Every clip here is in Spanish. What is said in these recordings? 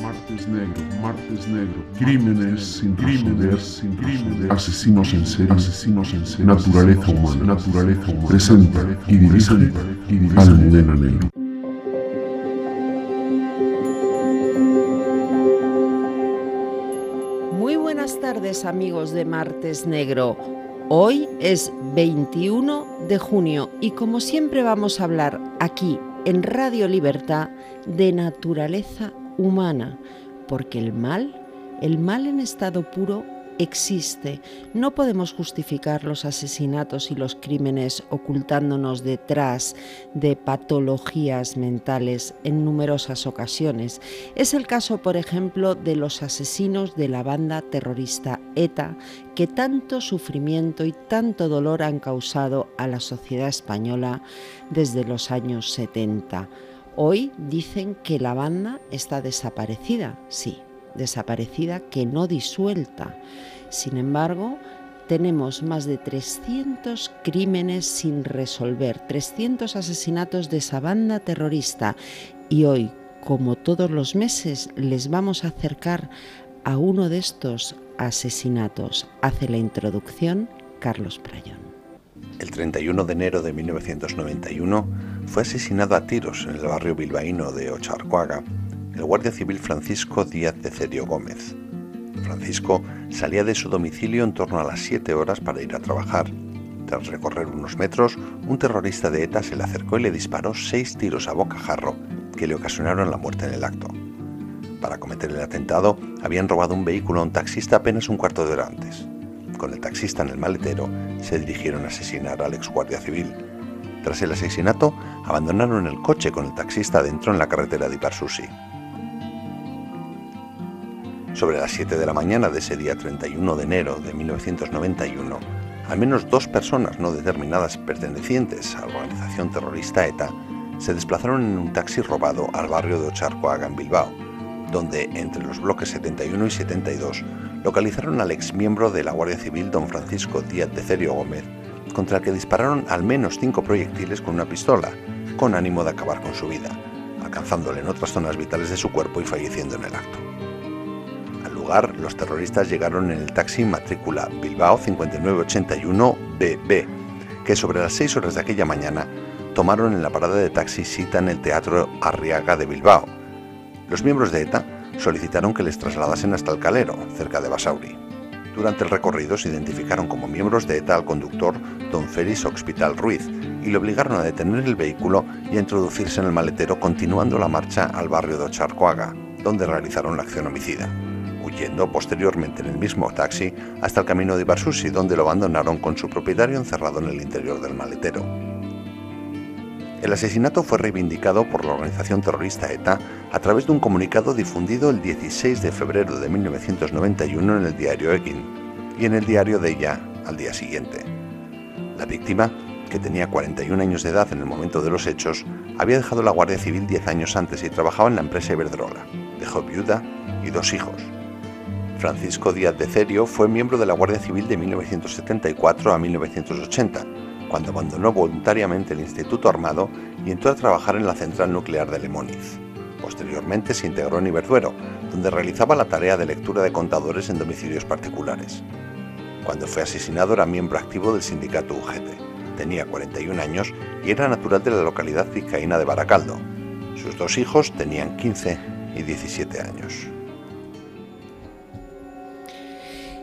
martes negro, martes negro, crímenes sin crímenes, sin crímenes, asesinos en serie, asesinos en serie, naturaleza humana, naturaleza humana, presenta y dirige Almudena Negro. Muy buenas tardes amigos de Martes Negro. Hoy es 21 de junio y como siempre vamos a hablar aquí en Radio Libertad de naturaleza humana, porque el mal, el mal en estado puro existe. No podemos justificar los asesinatos y los crímenes ocultándonos detrás de patologías mentales en numerosas ocasiones. Es el caso, por ejemplo, de los asesinos de la banda terrorista ETA, que tanto sufrimiento y tanto dolor han causado a la sociedad española desde los años 70. Hoy dicen que la banda está desaparecida, sí, desaparecida que no disuelta. Sin embargo, tenemos más de 300 crímenes sin resolver, 300 asesinatos de esa banda terrorista y hoy, como todos los meses, les vamos a acercar a uno de estos asesinatos. Hace la introducción Carlos Prayón. El 31 de enero de 1991 fue asesinado a tiros en el barrio bilbaíno de Ocharcoaga el guardia civil Francisco Díaz de Cerio Gómez. Francisco salía de su domicilio en torno a las 7 horas para ir a trabajar. Tras recorrer unos metros, un terrorista de ETA se le acercó y le disparó seis tiros a bocajarro que le ocasionaron la muerte en el acto. Para cometer el atentado, habían robado un vehículo a un taxista apenas un cuarto de hora antes. Con el taxista en el maletero, se dirigieron a asesinar al ex guardia civil. Tras el asesinato, abandonaron el coche con el taxista dentro en la carretera de Iparsusi. Sobre las 7 de la mañana de ese día 31 de enero de 1991, al menos dos personas no determinadas pertenecientes a la organización terrorista ETA se desplazaron en un taxi robado al barrio de Ocharcoaga en Bilbao, donde entre los bloques 71 y 72 localizaron al exmiembro de la Guardia Civil don Francisco Díaz de Cerio Gómez, contra el que dispararon al menos cinco proyectiles con una pistola, con ánimo de acabar con su vida, alcanzándole en otras zonas vitales de su cuerpo y falleciendo en el acto los terroristas llegaron en el taxi matrícula Bilbao 5981-BB, que sobre las 6 horas de aquella mañana tomaron en la parada de taxi cita en el Teatro Arriaga de Bilbao. Los miembros de ETA solicitaron que les trasladasen hasta el Calero, cerca de Basauri. Durante el recorrido se identificaron como miembros de ETA al conductor don Félix Hospital Ruiz y le obligaron a detener el vehículo y a introducirse en el maletero continuando la marcha al barrio de Ocharcoaga, donde realizaron la acción homicida yendo posteriormente en el mismo taxi hasta el camino de Ibarsusi, donde lo abandonaron con su propietario encerrado en el interior del maletero. El asesinato fue reivindicado por la organización terrorista ETA a través de un comunicado difundido el 16 de febrero de 1991 en el diario Egin y en el diario de ella al día siguiente. La víctima, que tenía 41 años de edad en el momento de los hechos, había dejado la Guardia Civil 10 años antes y trabajaba en la empresa Iberdrola. Dejó viuda y dos hijos, Francisco Díaz de Cerio fue miembro de la Guardia Civil de 1974 a 1980, cuando abandonó voluntariamente el Instituto Armado y entró a trabajar en la central nuclear de Lemóniz. Posteriormente se integró en Iberduero, donde realizaba la tarea de lectura de contadores en domicilios particulares. Cuando fue asesinado era miembro activo del sindicato UGT. Tenía 41 años y era natural de la localidad vizcaína de Baracaldo. Sus dos hijos tenían 15 y 17 años.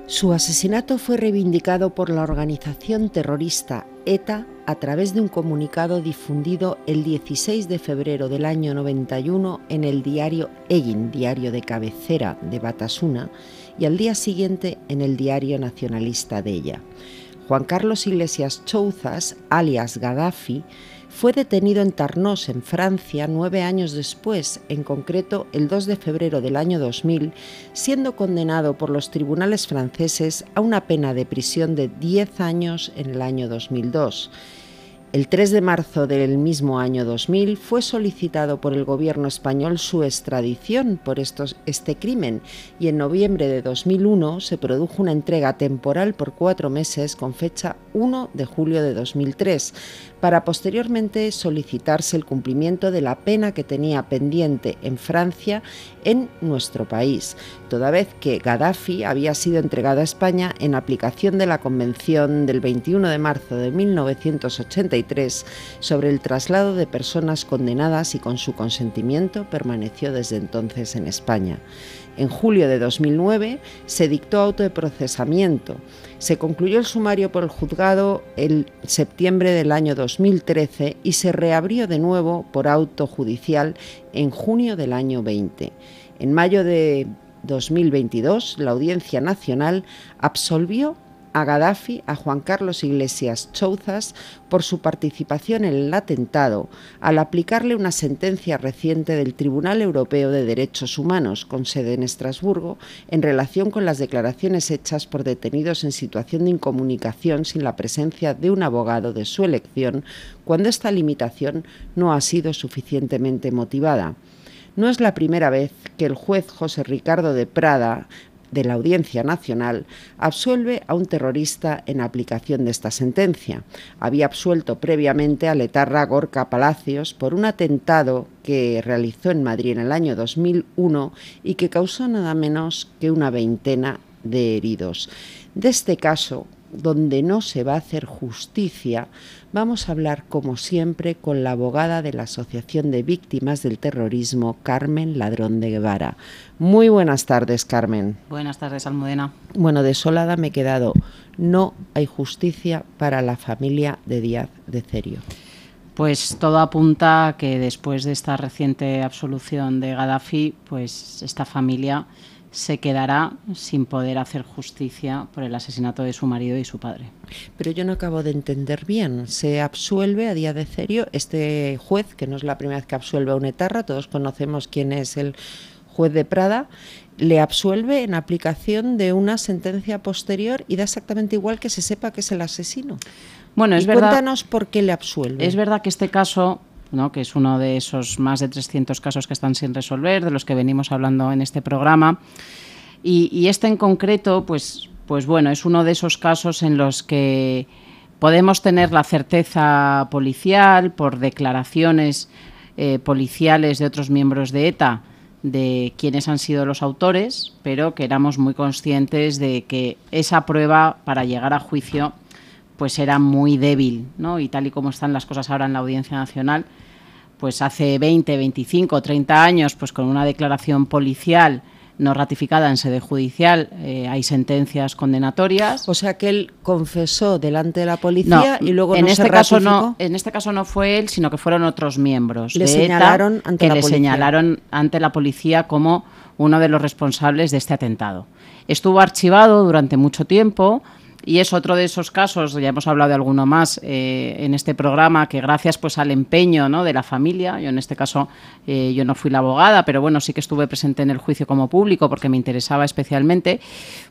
Su asesinato fue reivindicado por la organización terrorista ETA a través de un comunicado difundido el 16 de febrero del año 91 en el diario Egin, diario de cabecera de Batasuna, y al día siguiente en el diario nacionalista de ella. Juan Carlos Iglesias Chouzas, alias Gaddafi, fue detenido en Tarnos, en Francia, nueve años después, en concreto el 2 de febrero del año 2000, siendo condenado por los tribunales franceses a una pena de prisión de 10 años en el año 2002. El 3 de marzo del mismo año 2000 fue solicitado por el gobierno español su extradición por este crimen y en noviembre de 2001 se produjo una entrega temporal por cuatro meses con fecha 1 de julio de 2003 para posteriormente solicitarse el cumplimiento de la pena que tenía pendiente en Francia en nuestro país, toda vez que Gaddafi había sido entregado a España en aplicación de la Convención del 21 de marzo de 1983 sobre el traslado de personas condenadas y con su consentimiento permaneció desde entonces en España. En julio de 2009 se dictó auto de procesamiento. Se concluyó el sumario por el juzgado en septiembre del año 2013 y se reabrió de nuevo por auto judicial en junio del año 20. En mayo de 2022, la Audiencia Nacional absolvió a Gaddafi, a Juan Carlos Iglesias Chouzas, por su participación en el atentado, al aplicarle una sentencia reciente del Tribunal Europeo de Derechos Humanos, con sede en Estrasburgo, en relación con las declaraciones hechas por detenidos en situación de incomunicación sin la presencia de un abogado de su elección, cuando esta limitación no ha sido suficientemente motivada. No es la primera vez que el juez José Ricardo de Prada de la Audiencia Nacional absuelve a un terrorista en aplicación de esta sentencia. Había absuelto previamente a Letarra Gorka Palacios por un atentado que realizó en Madrid en el año 2001 y que causó nada menos que una veintena de heridos. De este caso, donde no se va a hacer justicia, vamos a hablar, como siempre, con la abogada de la Asociación de Víctimas del Terrorismo, Carmen Ladrón de Guevara. Muy buenas tardes, Carmen. Buenas tardes, Almudena. Bueno, desolada me he quedado. No hay justicia para la familia de Díaz de Cerio. Pues todo apunta a que después de esta reciente absolución de Gaddafi, pues esta familia se quedará sin poder hacer justicia por el asesinato de su marido y su padre. Pero yo no acabo de entender bien. Se absuelve a día de serio este juez, que no es la primera vez que absuelve a un etarra, todos conocemos quién es el juez de Prada, le absuelve en aplicación de una sentencia posterior y da exactamente igual que se sepa que es el asesino. Bueno, es verdad. Cuéntanos por qué le absuelve. Es verdad que este caso que es uno de esos más de 300 casos que están sin resolver, de los que venimos hablando en este programa. Y, este en concreto, pues, pues bueno, es uno de esos casos en los que podemos tener la certeza policial por declaraciones eh, policiales de otros miembros de ETA de quiénes han sido los autores, pero que éramos muy conscientes de que esa prueba para llegar a juicio pues era muy débil, ¿no? Y tal y como están las cosas ahora en la Audiencia Nacional, pues hace 20, 25, 30 años, pues con una declaración policial no ratificada en sede judicial, eh, hay sentencias condenatorias. O sea que él confesó delante de la policía y luego en no este se caso no En este caso no fue él, sino que fueron otros miembros le señalaron ante que la le policía. señalaron ante la policía como uno de los responsables de este atentado. Estuvo archivado durante mucho tiempo y es otro de esos casos, ya hemos hablado de alguno más eh, en este programa, que gracias pues al empeño ¿no? de la familia, yo en este caso eh, yo no fui la abogada, pero bueno, sí que estuve presente en el juicio como público porque me interesaba especialmente,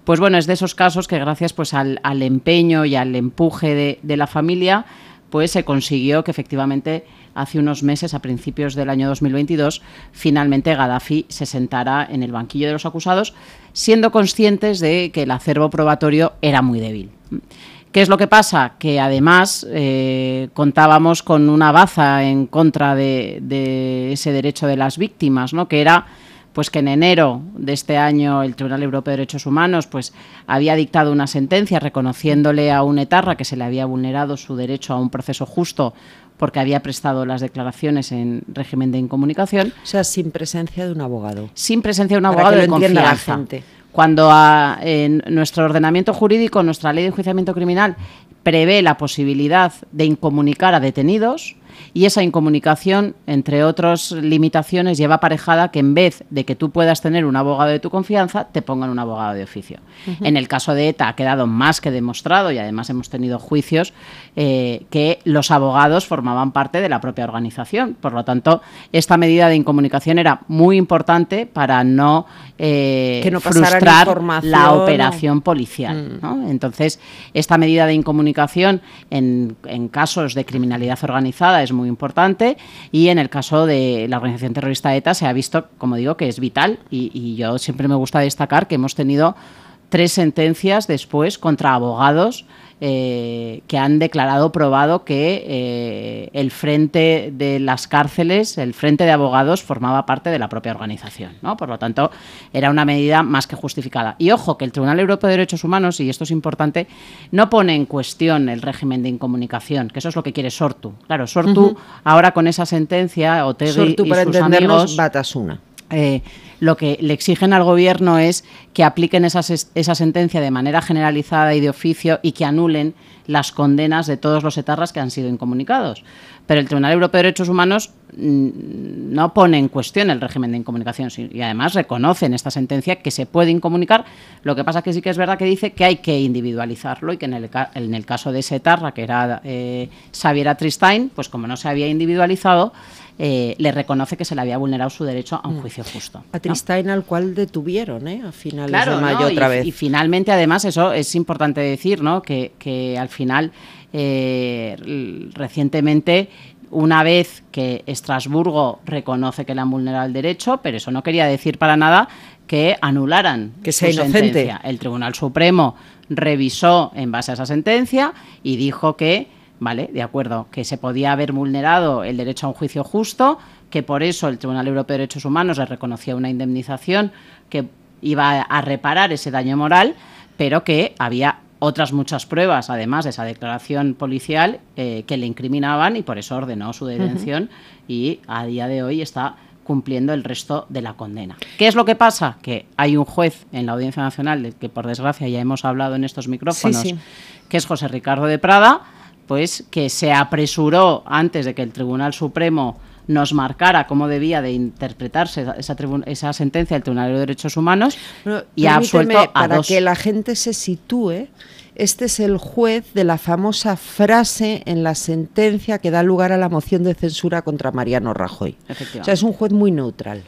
pues bueno, es de esos casos que gracias pues al, empeño y al empuje de, de la familia, pues se consiguió que efectivamente hace unos meses, a principios del año 2022, finalmente Gaddafi se sentara en el banquillo de los acusados, siendo conscientes de que el acervo probatorio era muy débil. ¿Qué es lo que pasa? Que además eh, contábamos con una baza en contra de, ese derecho de las víctimas, ¿no? que era pues que en enero de este año el Tribunal Europeo de Derechos Humanos pues había dictado una sentencia reconociéndole a un etarra que se le había vulnerado su derecho a un proceso justo porque había prestado las declaraciones en régimen de incomunicación. O sea, sin presencia de un abogado. Sin presencia de un abogado de confianza. Cuando en nuestro ordenamiento jurídico, nuestra ley de enjuiciamiento criminal prevé la posibilidad de incomunicar a detenidos, y esa incomunicación, entre otras limitaciones, lleva aparejada que en vez de que tú puedas tener un abogado de tu confianza, te pongan un abogado de oficio. En el caso de ETA ha quedado más que demostrado y además hemos tenido juicios eh, que los abogados formaban parte de la propia organización. Por lo tanto, esta medida de incomunicación era muy importante para no, eh, frustrar la operación policial. Mm. Entonces, esta medida de incomunicación en, casos de criminalidad organizada es muy importante. Y en el caso de la organización terrorista ETA se ha visto, como digo, que es vital. Y yo siempre me gusta destacar que hemos tenido tres sentencias después contra abogados eh, que han declarado probado que eh, el frente de las cárceles, el frente de abogados, formaba parte de la propia organización. ¿no? Por lo tanto, era una medida más que justificada. Y ojo, que el Tribunal Europeo de Derechos Humanos, y esto es importante, no pone en cuestión el régimen de incomunicación, que eso es lo que quiere Sortu. Claro, Sortu, ahora con esa sentencia, Otegi Sortu, y para sus amigos... Batasuna. Eh, lo que le exigen al gobierno es que apliquen esa, esa sentencia de manera generalizada y de oficio y que anulen las condenas de todos los etarras que han sido incomunicados. Pero el Tribunal Europeo de Derechos Humanos mm, no pone en cuestión el régimen de incomunicación y además reconoce en esta sentencia que se puede incomunicar. Lo que pasa que sí que es verdad que dice que hay que individualizarlo y que en el, en el caso de ese etarra, que era eh, Xavier Tristain, pues como no se había individualizado, eh, le reconoce que se le había vulnerado su derecho a un mm. juicio justo. A Tristain al cual detuvieron, ¿eh? A finales de mayo otra vez. Y finalmente, además, eso es importante decir, ¿no? Que, que al final, eh, recientemente una vez que Estrasburgo reconoce que le han vulnerado el derecho, pero eso no quería decir para nada que anularan que sea inocente. El Tribunal Supremo revisó en base a esa sentencia y dijo que ¿vale? De acuerdo, que se podía haber vulnerado el derecho a un juicio justo, que por eso el Tribunal Europeo de Derechos Humanos le reconocía una indemnización que iba a reparar ese daño moral, pero que había otras muchas pruebas, además de esa declaración policial, eh, que le incriminaban y por eso ordenó su detención y a día de hoy está cumpliendo el resto de la condena. ¿Qué es lo que pasa? Que hay un juez en la Audiencia Nacional, del que por desgracia ya hemos hablado en estos micrófonos, que es José Ricardo de Prada, pues que se apresuró antes de que el Tribunal Supremo nos marcara cómo debía de interpretarse esa, esa sentencia del Tribunal de Derechos Humanos y ha absuelto a para que la gente se sitúe. Este es el juez de la famosa frase en la sentencia que da lugar a la moción de censura contra Mariano Rajoy. O sea, es un juez muy neutral.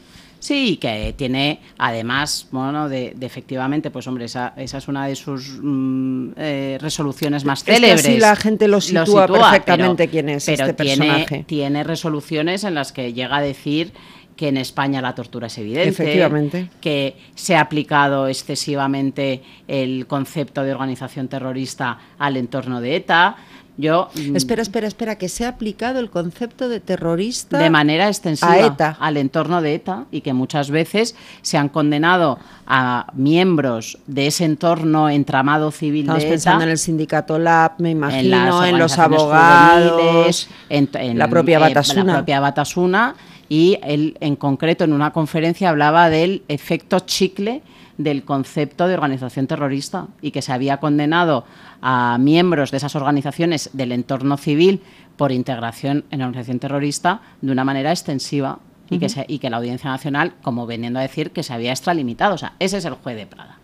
Sí, que tiene, además, bueno, de, efectivamente, pues hombre, esa, esa, es una de sus mm, eh, resoluciones más célebres. Sí, la gente lo sitúa, perfectamente quién es pero este tiene, personaje. Tiene resoluciones en las que llega a decir que en España la tortura es evidente, Efectivamente. que se ha aplicado excesivamente el concepto de organización terrorista al entorno de ETA, yo, mm, espera, espera, espera, que se ha aplicado el concepto de terrorista de manera extensiva al entorno de ETA y que muchas veces se han condenado a miembros de ese entorno entramado civil Estamos de pensando en el sindicato LAB, me imagino, en, los abogados, en, la propia Batasuna. la propia Batasuna y él en concreto en una conferencia hablaba del efecto chicle del concepto de organización terrorista y que se había condenado a miembros de esas organizaciones del entorno civil por integración en la organización terrorista de una manera extensiva y, que y que la Audiencia Nacional, como veniendo a decir, que se había extralimitado. O sea, ese es el juez de Prada.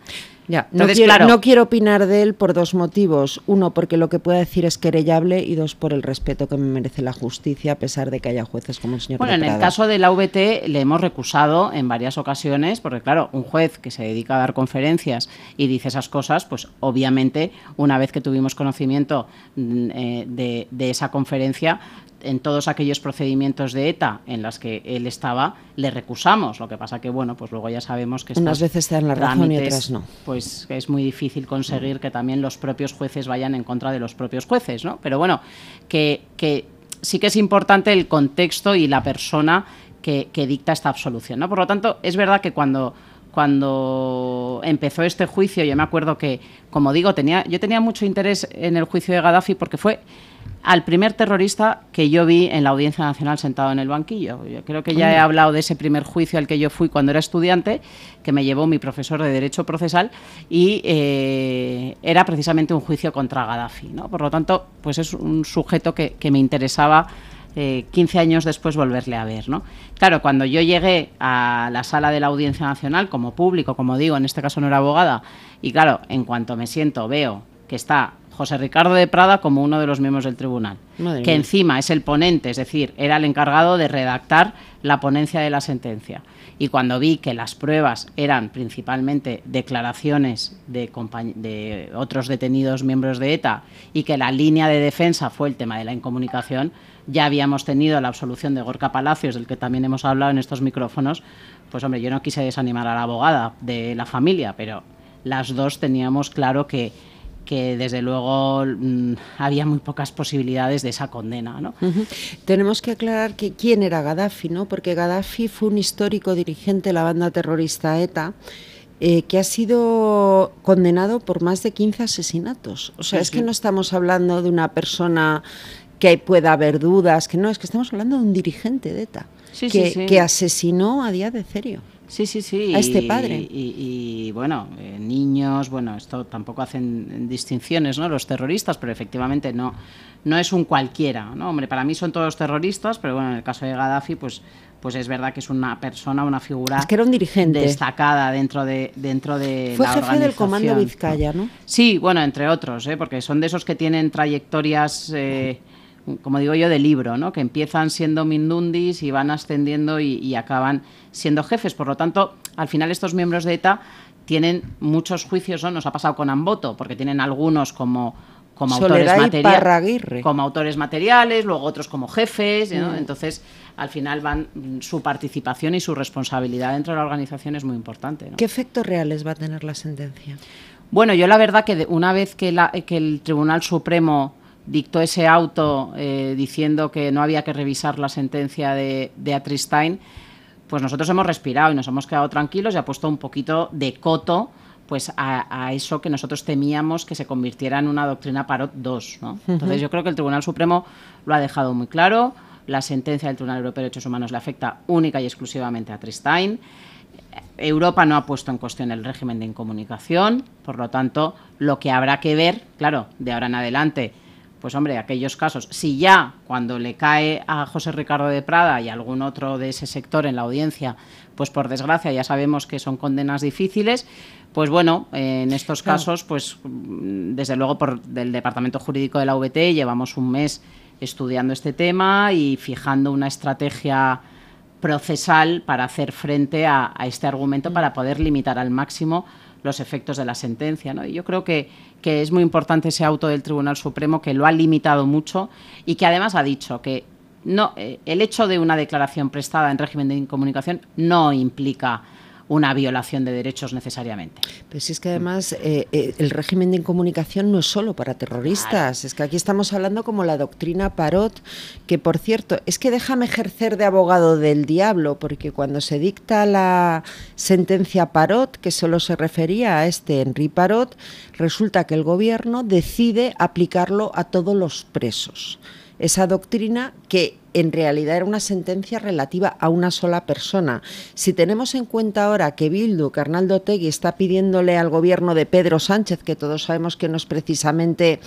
Ya, no, quiero, no quiero opinar de él por dos motivos. Uno, porque lo que pueda decir es querellable y dos, por el respeto que me merece la justicia, a pesar de que haya jueces como el señor Bueno, en el caso de la VT le hemos recusado en varias ocasiones, porque claro, un juez que se dedica a dar conferencias y dice esas cosas, pues obviamente una vez que tuvimos conocimiento mm, eh, de, de esa conferencia, en todos aquellos procedimientos de ETA en las que él estaba, le recusamos. Lo que pasa que, bueno, pues luego ya sabemos que... Unas veces te dan la razón y otras no. Pues es muy difícil conseguir que también los propios jueces vayan en contra de los propios jueces, ¿no? Pero bueno, que, que sí que es importante el contexto y la persona que, que dicta esta absolución, ¿no? Por lo tanto, es verdad que cuando cuando empezó este juicio, yo me acuerdo que, como digo, tenía, yo tenía mucho interés en el juicio de Gaddafi porque fue al primer terrorista que yo vi en la Audiencia Nacional sentado en el banquillo. Yo creo que ya he hablado de ese primer juicio al que yo fui cuando era estudiante, que me llevó mi profesor de Derecho Procesal, y eh, era precisamente un juicio contra Gaddafi. ¿no? Por lo tanto, pues es un sujeto que, me interesaba 15 años después volverle a ver, ¿no? Claro, cuando yo llegué a la sala de la Audiencia Nacional como público, como digo, en este caso no era abogada, y claro, en cuanto me siento, veo que está José Ricardo de Prada como uno de los miembros del tribunal, que encima es el ponente, es decir, era el encargado de redactar la ponencia de la sentencia. Y cuando vi que las pruebas eran principalmente declaraciones de, de otros detenidos miembros de ETA y que la línea de defensa fue el tema de la incomunicación, ya habíamos tenido la absolución de Gorka Palacios, del que también hemos hablado en estos micrófonos, pues hombre, yo no quise desanimar a la abogada de la familia, pero las dos teníamos claro que que desde luego mm, había muy pocas posibilidades de esa condena. ¿no? Tenemos que aclarar que quién era Gaddafi, ¿no? porque Gaddafi fue un histórico dirigente de la banda terrorista ETA. Eh, que ha sido condenado por más de 15 asesinatos. O sea, es que no estamos hablando de una persona que pueda haber dudas, que no, es que estamos hablando de un dirigente de ETA, que, que asesinó a día de Cerio. Sí, sí, sí. A este padre. Y, bueno, eh, niños, bueno, esto tampoco hacen distinciones, ¿no? Los terroristas, pero efectivamente no, no es un cualquiera, ¿no? Hombre, para mí son todos terroristas, pero bueno, en el caso de Gaddafi, pues pues es verdad que es una persona, una figura es que era un dirigente destacada dentro de dentro de Fue jefe del comando Vizcaya, ¿no? Sí, bueno, entre otros, ¿eh? porque son de esos que tienen trayectorias eh, como digo yo, de libro, ¿no? que empiezan siendo mindundis y van ascendiendo y, acaban siendo jefes. Por lo tanto, al final estos miembros de ETA tienen muchos juicios, ¿no? nos ha pasado con Amboto, porque tienen algunos como como autores, materiales, como autores materiales, luego otros como jefes, mm. entonces al final van su participación y su responsabilidad dentro de la organización es muy importante. ¿Qué efectos reales va a tener la sentencia? Bueno, yo la verdad que una vez que, la, que el Tribunal Supremo dictó ese auto eh, diciendo que no había que revisar la sentencia de, de Stein, pues nosotros hemos respirado y nos hemos quedado tranquilos y ha puesto un poquito de coto pues a, eso que nosotros temíamos que se convirtiera en una doctrina Parot 2. ¿no? Entonces yo creo que el Tribunal Supremo lo ha dejado muy claro, la sentencia del Tribunal Europeo de Derechos Humanos le afecta única y exclusivamente a Tristain. Europa no ha puesto en cuestión el régimen de incomunicación, por lo tanto, lo que habrá que ver, claro, de ahora en adelante, pues hombre, aquellos casos, si ya cuando le cae a José Ricardo de Prada y algún otro de ese sector en la audiencia, pues por desgracia ya sabemos que son condenas difíciles, pues bueno, en estos casos, pues desde luego por del Departamento Jurídico de la VT llevamos un mes estudiando este tema y fijando una estrategia procesal para hacer frente a, a este argumento para poder limitar al máximo los efectos de la sentencia. ¿no? Y yo creo que, que es muy importante ese auto del Tribunal Supremo que lo ha limitado mucho y que además ha dicho que no, eh, el hecho de una declaración prestada en régimen de incomunicación no implica una violación de derechos necesariamente. Pero si es que además eh, eh, el régimen de incomunicación no es solo para terroristas, es que aquí estamos hablando como la doctrina Parot, que por cierto, es que déjame ejercer de abogado del diablo, porque cuando se dicta la sentencia Parot, que solo se refería a este Henri Parot, resulta que el gobierno decide aplicarlo a todos los presos. Esa doctrina que en realidad era una sentencia relativa a una sola persona. Si tenemos en cuenta ahora que Bildu, que Arnaldo Tegui está pidiéndole al gobierno de Pedro Sánchez, que todos sabemos que no es precisamente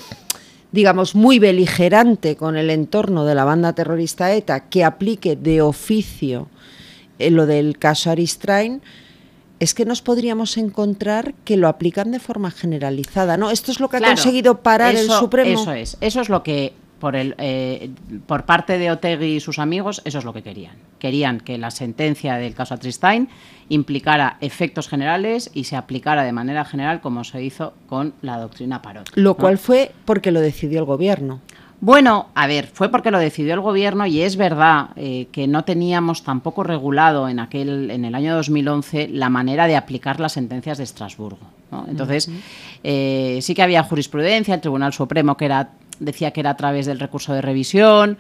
digamos, muy beligerante con el entorno de la banda terrorista ETA, que aplique de oficio eh, lo del caso Aristrain, es que nos podríamos encontrar que lo aplican de forma generalizada, ¿no? Esto es lo que ha conseguido parar el Supremo. Eso es, eso es lo que por, el, eh, por parte de Otegui y sus amigos, eso es lo que querían. Querían que la sentencia del caso Tristain implicara efectos generales y se aplicara de manera general como se hizo con la doctrina Parot. Lo cual fue porque lo decidió el gobierno. Bueno, a ver, fue porque lo decidió el gobierno y es verdad eh, que no teníamos tampoco regulado en aquel en el año 2011 la manera de aplicar las sentencias de Estrasburgo. Entonces, eh, sí que había jurisprudencia, el Tribunal Supremo que era decía que era a través del recurso de revisión.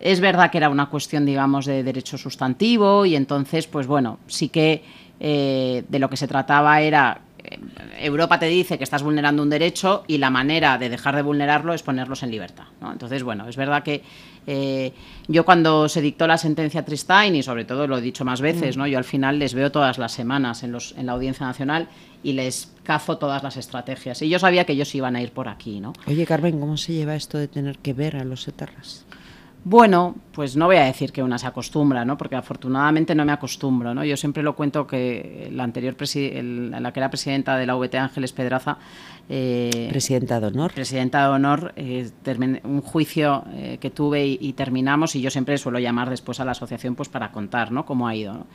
Es verdad que era una cuestión, digamos, de derecho sustantivo y entonces, pues bueno, sí que eh, de lo que se trataba era eh, Europa te dice que estás vulnerando un derecho y la manera de dejar de vulnerarlo es ponerlos en libertad. Entonces, bueno, es verdad que eh, yo cuando se dictó la sentencia Tristain, y sobre todo lo he dicho más veces, mm. ¿no? yo al final les veo todas las semanas en, los, en la Audiencia Nacional y les cazo todas las estrategias. Y yo sabía que ellos iban a ir por aquí, ¿no? Oye, Carmen, ¿cómo se lleva esto de tener que ver a los etarras? Bueno, pues no voy a decir que una se acostumbra, ¿no? Porque afortunadamente no me acostumbro, ¿no? Yo siempre lo cuento que la anterior la que era presidenta de la VT Ángeles Pedraza eh, presidenta de honor. Presidenta de honor, eh, un juicio eh, que tuve y, terminamos y yo siempre suelo llamar después a la asociación pues para contar, ¿no? Cómo ha ido.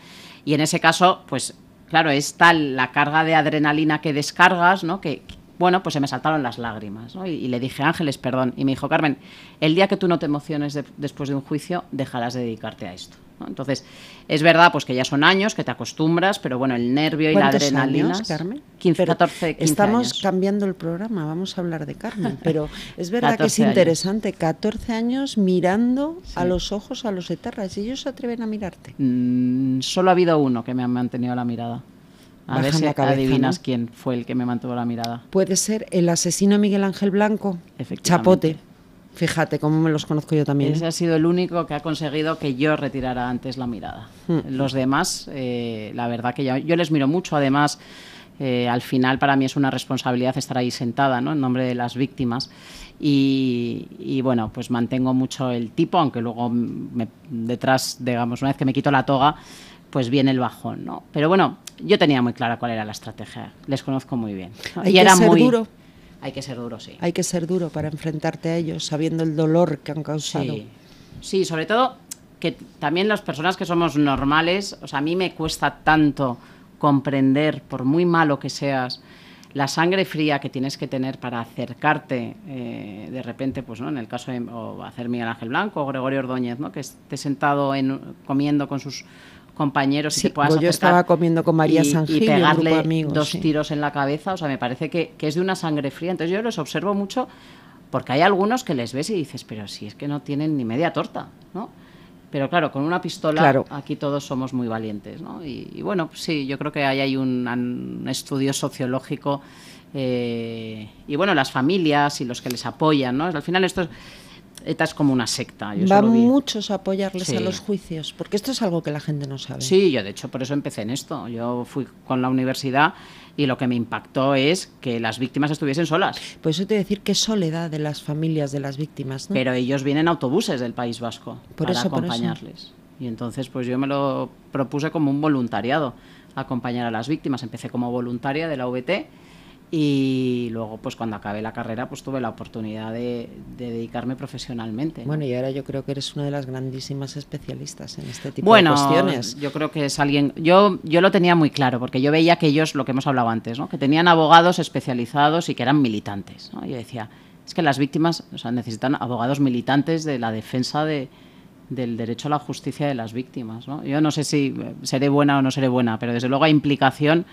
Y en ese caso, pues claro, es tal la carga de adrenalina que descargas, ¿no? Que, bueno, pues se me saltaron las lágrimas, ¿no? y, le dije, Ángeles, perdón. Y me dijo, Carmen, el día que tú no te emociones después de un juicio, dejarás de dedicarte a esto. Entonces, es verdad pues que ya son años, que te acostumbras, pero bueno, el nervio y la adrenalina. Años, Carmen? 15, 14, 15 Estamos cambiando el programa, vamos a hablar de Carmen, pero es verdad que es interesante, 14 años mirando a los ojos a los eterras, ¿y ellos se atreven a mirarte? Mm, solo ha habido uno que me ha mantenido la mirada. A ver si adivinas quién fue el que me mantuvo la mirada. Puede ser el asesino Miguel Ángel Blanco, Chapote. Fíjate cómo me los conozco yo también. Ese ¿eh? ha sido el único que ha conseguido que yo retirara antes la mirada. Hmm. Los demás, eh, la verdad que yo, yo, les miro mucho. Además, eh, al final para mí es una responsabilidad estar ahí sentada, ¿no? En nombre de las víctimas. Y, bueno, pues mantengo mucho el tipo, aunque luego detrás, digamos, una vez que me quito la toga, pues viene el bajón, ¿no? Pero bueno, yo tenía muy clara cuál era la estrategia. Les conozco muy bien. y era muy duro hay que ser duro, sí. Hay que ser duro para enfrentarte a ellos, sabiendo el dolor que han causado. Sí, sobre todo que también las personas que somos normales, o sea, a mí me cuesta tanto comprender, por muy malo que seas, la sangre fría que tienes que tener para acercarte eh, de repente, pues no, en el caso de o hacer Miguel Ángel Blanco o Gregorio Ordóñez, ¿no? que esté sentado en, comiendo con sus compañeros y te puedas pues yo estaba comiendo con María y, y pegarle dos tiros en la cabeza, o sea, me parece que, que, es de una sangre fría. Entonces yo los observo mucho porque hay algunos que les ves y dices, pero si es que no tienen ni media torta, ¿no? Pero claro, con una pistola aquí todos somos muy valientes, ¿no? Y, bueno, pues sí, yo creo que ahí hay un, estudio sociológico eh, y bueno, las familias y los que les apoyan, ¿no? Al final esto es ETA es como una secta. Van muchos a apoyarles a los juicios, porque esto es algo que la gente no sabe. Sí, yo de hecho por eso empecé en esto. Yo fui con la universidad y lo que me impactó es que las víctimas estuviesen solas. Pues eso te decir que soledad de las familias de las víctimas. ¿no? Pero ellos vienen autobuses del País Vasco para acompañarles. Y entonces pues yo me lo propuse como un voluntariado, acompañar a las víctimas. Empecé como voluntaria de la VT y luego pues cuando acabé la carrera pues tuve la oportunidad de, dedicarme profesionalmente. Bueno, y ahora yo creo que eres una de las grandísimas especialistas en este tipo de cuestiones. yo creo que es alguien, yo, yo lo tenía muy claro, porque yo veía que ellos, lo que hemos hablado antes, ¿no? que tenían abogados especializados y que eran militantes. ¿no? Yo decía, es que las víctimas o sea, necesitan abogados militantes de la defensa de, del derecho a la justicia de las víctimas. ¿no? Yo no sé si seré buena o no seré buena, pero desde luego hay implicación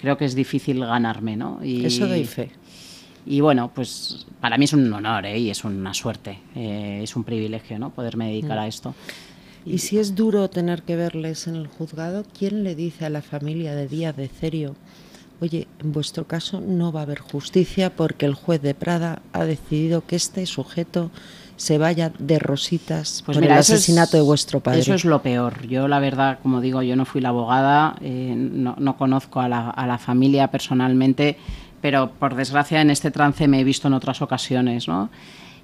creo que es difícil ganarme, ¿no? Y, Eso doy fe. Y bueno, pues para mí es un honor ¿eh? y es una suerte, eh, es un privilegio, ¿no? Poderme dedicar a mm. esto. Y si es duro tener que verles en el juzgado, ¿quién le dice a la familia de Díaz de Cerio, oye, en vuestro caso no va a haber justicia porque el juez de Prada ha decidido que este sujeto se vaya de rositas pues por el asesinato de vuestro padre. Eso es lo peor. Yo, la verdad, como digo, yo no fui la abogada, eh, no, conozco a la, familia personalmente, pero por desgracia en este trance me he visto en otras ocasiones, ¿no?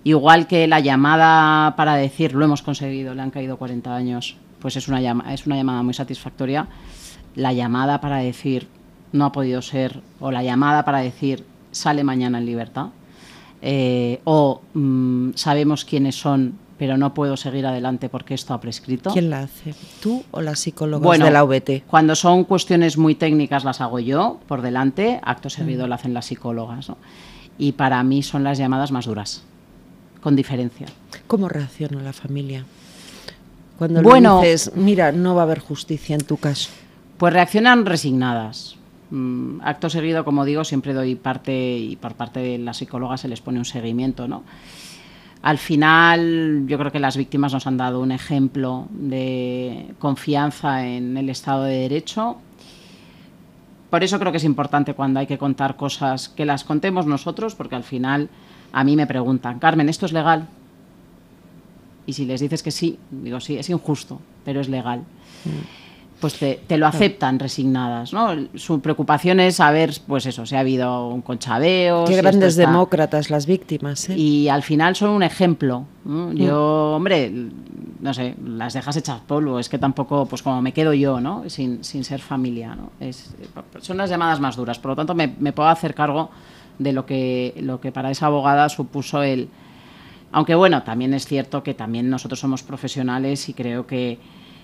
Igual que la llamada para decir, lo hemos conseguido, le han caído 40 años, pues es una, llama, es una llamada muy satisfactoria. La llamada para decir, no ha podido ser, o la llamada para decir, sale mañana en libertad, eh, o mm, sabemos quiénes son, pero no puedo seguir adelante porque esto ha prescrito. ¿Quién la hace? ¿Tú o la psicóloga de la VT? Cuando son cuestiones muy técnicas las hago yo por delante, acto servido mm. lo hacen las psicólogas. Y para mí son las llamadas más duras, con diferencia. ¿Cómo reacciona la familia? Cuando le dices, mira, no va a haber justicia en tu caso. Pues reaccionan resignadas acto seguido, como digo, siempre doy parte y por parte de la psicóloga se les pone un seguimiento, ¿no? Al final, yo creo que las víctimas nos han dado un ejemplo de confianza en el Estado de Derecho. Por eso creo que es importante cuando hay que contar cosas que las contemos nosotros, porque al final a mí me preguntan, Carmen, ¿esto es legal? Y si les dices que sí, digo, sí, es injusto, pero es legal. Mm. Pues te, lo aceptan resignadas, ¿no? Su preocupación es saber, pues eso, si ha habido un conchabeo. Qué grandes demócratas las víctimas, ¿eh? Y al final son un ejemplo. Yo, mm. hombre, no sé, las dejas hechas polvo, es que tampoco, pues como me quedo yo, ¿no? Sin, sin ser familia, ¿no? Es, son las llamadas más duras, por lo tanto me, me puedo hacer cargo de lo que, lo que para esa abogada supuso el... Aunque bueno, también es cierto que también nosotros somos profesionales y creo que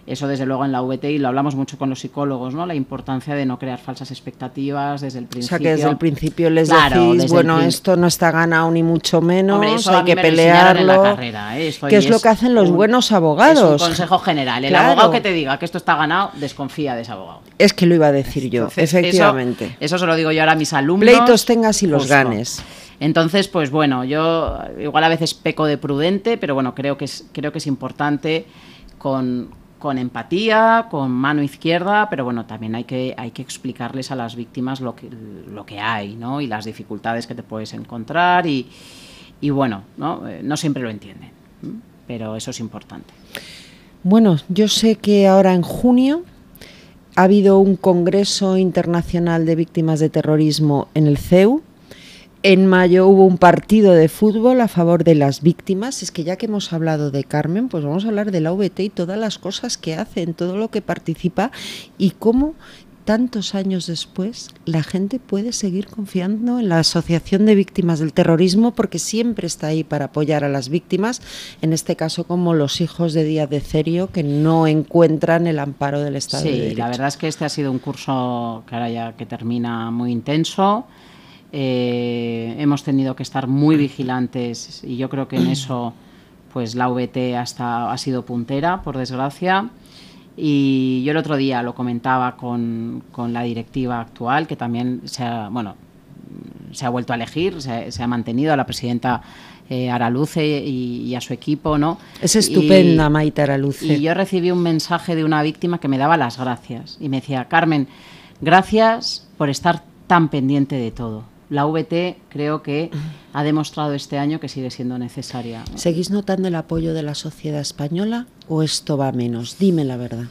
eso desde luego en la VTI lo hablamos mucho con los psicólogos, ¿no? La importancia de no crear falsas expectativas desde el principio. O sea, que desde el principio les decís, bueno, esto no está ganado ni mucho menos, hay que pelearlo. carrera, ¿eh? que es lo que hacen los buenos abogados. Es un consejo general. El abogado que te diga que esto está ganado, desconfía de ese abogado. Es que lo iba a decir yo, efectivamente. Eso, se lo digo yo ahora a mis alumnos. Pleitos tengas y los ganes. Entonces, pues bueno, yo igual a veces peco de prudente, pero bueno, creo que es, creo que es importante con, con empatía, con mano izquierda, pero bueno, también hay que, hay que explicarles a las víctimas lo que, lo que hay, ¿no? Y las dificultades que te puedes encontrar y, y bueno, ¿no? Eh, no siempre lo entienden, pero eso es importante. Bueno, yo sé que ahora en junio ha habido un Congreso Internacional de Víctimas de Terrorismo en el CEU en mayo hubo un partido de fútbol a favor de las víctimas. Es que ya que hemos hablado de Carmen, pues vamos a hablar de la VT y todas las cosas que hace, en todo lo que participa y cómo tantos años después la gente puede seguir confiando en la Asociación de Víctimas del Terrorismo porque siempre está ahí para apoyar a las víctimas, en este caso como los hijos de Díaz de Cerio que no encuentran el amparo del Estado. Sí, la verdad es que este ha sido un curso que ahora ya que termina muy intenso. Eh, hemos tenido que estar muy vigilantes y yo creo que en eso pues la VT hasta ha sido puntera, por desgracia. Y yo el otro día lo comentaba con, la directiva actual, que también se ha, bueno, se ha vuelto a elegir, se, ha mantenido a la presidenta eh, Araluce y, a su equipo, ¿no? Es estupenda, Maite Araluce. Y yo recibí un mensaje de una víctima que me daba las gracias y me decía, Carmen, gracias por estar tan pendiente de todo la VT creo que ha demostrado este año que sigue siendo necesaria. ¿Seguís notando el apoyo de la sociedad española o esto va menos? Dime la verdad.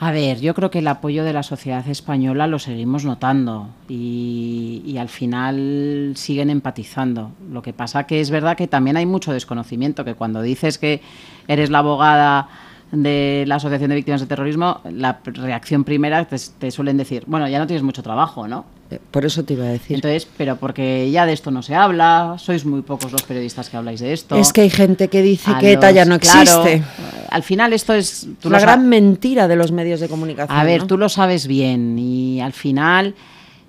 A ver, yo creo que el apoyo de la sociedad española lo seguimos notando y, y, al final siguen empatizando. Lo que pasa que es verdad que también hay mucho desconocimiento, que cuando dices que eres la abogada de la Asociación de Víctimas de Terrorismo, la reacción primera te, suelen decir, bueno, ya no tienes mucho trabajo, ¿no? Eh, por eso te iba a decir. Entonces, pero porque ya de esto no se habla, sois muy pocos los periodistas que habláis de esto. Es que hay gente que dice que ETA ya no existe. al final esto es... la gran mentira de los medios de comunicación. A ver, tú lo sabes bien y al final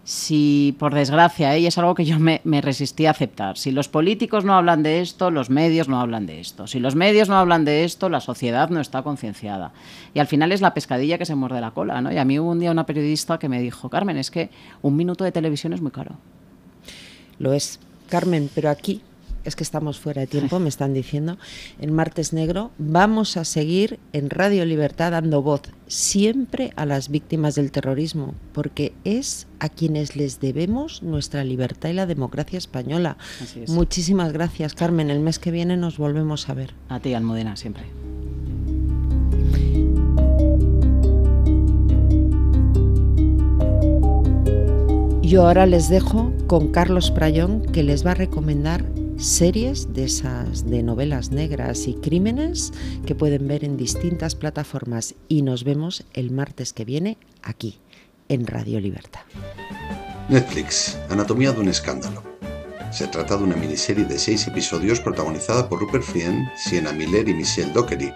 si por desgracia, ¿eh? y es algo que yo me, resistí a aceptar, si los políticos no hablan de esto, los medios no hablan de esto. Si los medios no hablan de esto, la sociedad no está concienciada. Y al final es la pescadilla que se muerde la cola. ¿no? Y a mí hubo un día una periodista que me dijo, Carmen, es que un minuto de televisión es muy caro. Lo es. Carmen, pero aquí es que estamos fuera de tiempo, me están diciendo, en Martes Negro vamos a seguir en Radio Libertad dando voz siempre a las víctimas del terrorismo, porque es a quienes les debemos nuestra libertad y la democracia española. Muchísimas gracias, Carmen. El mes que viene nos volvemos a ver. A ti, Almudena, siempre. Yo ahora les dejo con Carlos Prayón, que les va a recomendar series de esas de novelas negras y crímenes que pueden ver en distintas plataformas y nos vemos el martes que viene aquí en Radio Libertad. Netflix, Anatomía de un escándalo. Se trata de una miniserie de seis episodios protagonizada por Rupert Friend, Sienna Miller y Michelle Dockery,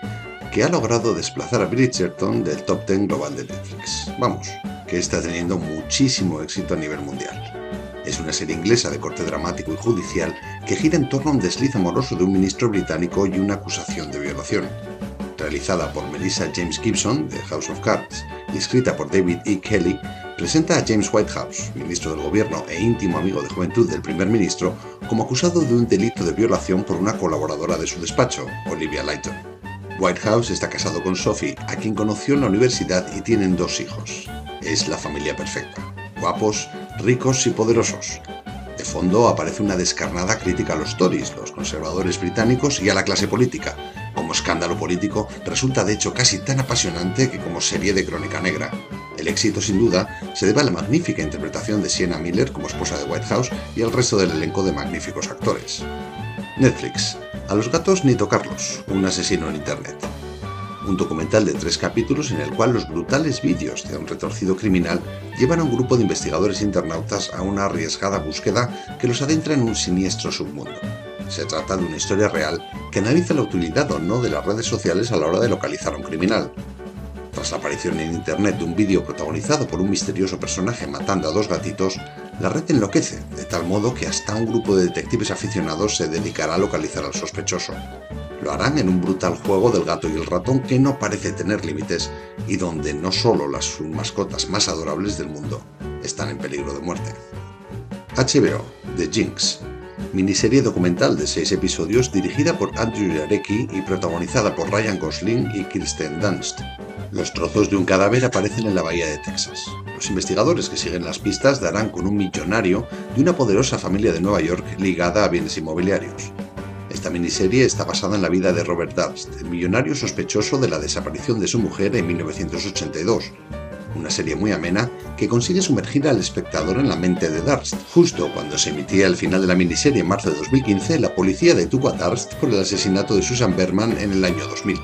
que ha logrado desplazar a Bridgerton del top 10 global de Netflix. Vamos, que está teniendo muchísimo éxito a nivel mundial. Es una serie inglesa de corte dramático y judicial que gira en torno a un desliz amoroso de un ministro británico y una acusación de violación. Realizada por Melissa James Gibson de House of Cards y escrita por David E. Kelly, presenta a James Whitehouse, ministro del gobierno e íntimo amigo de juventud del primer ministro, como acusado de un delito de violación por una colaboradora de su despacho, Olivia Lighton. Whitehouse está casado con Sophie, a quien conoció en la universidad y tienen dos hijos. Es la familia perfecta guapos, ricos y poderosos. Fondo aparece una descarnada crítica a los Tories, los conservadores británicos y a la clase política, Como escándalo político, resulta de hecho casi tan apasionante que como serie de crónica negra. El éxito, sin duda, se debe a la magnífica interpretación de Sienna Miller como esposa de White House y al resto del elenco de magníficos actores. Netflix. A los gatos ni tocarlos. Un asesino en Internet un documental de tres capítulos en el cual los brutales vídeos de un retorcido criminal llevan a un grupo de investigadores internautas a una arriesgada búsqueda que los adentra en un siniestro submundo. Se trata de una historia real que analiza la utilidad o no de las redes sociales a la hora de localizar a un criminal. Tras la aparición en Internet de un vídeo protagonizado por un misterioso personaje matando a dos gatitos, la red enloquece, de tal modo que hasta un grupo de detectives aficionados se dedicará a localizar al sospechoso. Lo harán en un brutal juego del gato y el ratón que no parece tener límites y donde no solo las mascotas más adorables del mundo están en peligro de muerte. HBO, The Jinx, miniserie documental de seis episodios dirigida por Andrew Jarecki y protagonizada por Ryan Gosling y Kirsten Dunst. Los trozos de un cadáver aparecen en la bahía de Texas. Los investigadores que siguen las pistas darán con un millonario de una poderosa familia de Nueva York ligada a bienes inmobiliarios. Esta miniserie está basada en la vida de Robert Durst, el millonario sospechoso de la desaparición de su mujer en 1982. Una serie muy amena que consigue sumergir al espectador en la mente de Durst. Justo cuando se emitía el final de la miniserie en marzo de 2015, la policía detuvo a Durst por el asesinato de Susan Berman en el año 2000.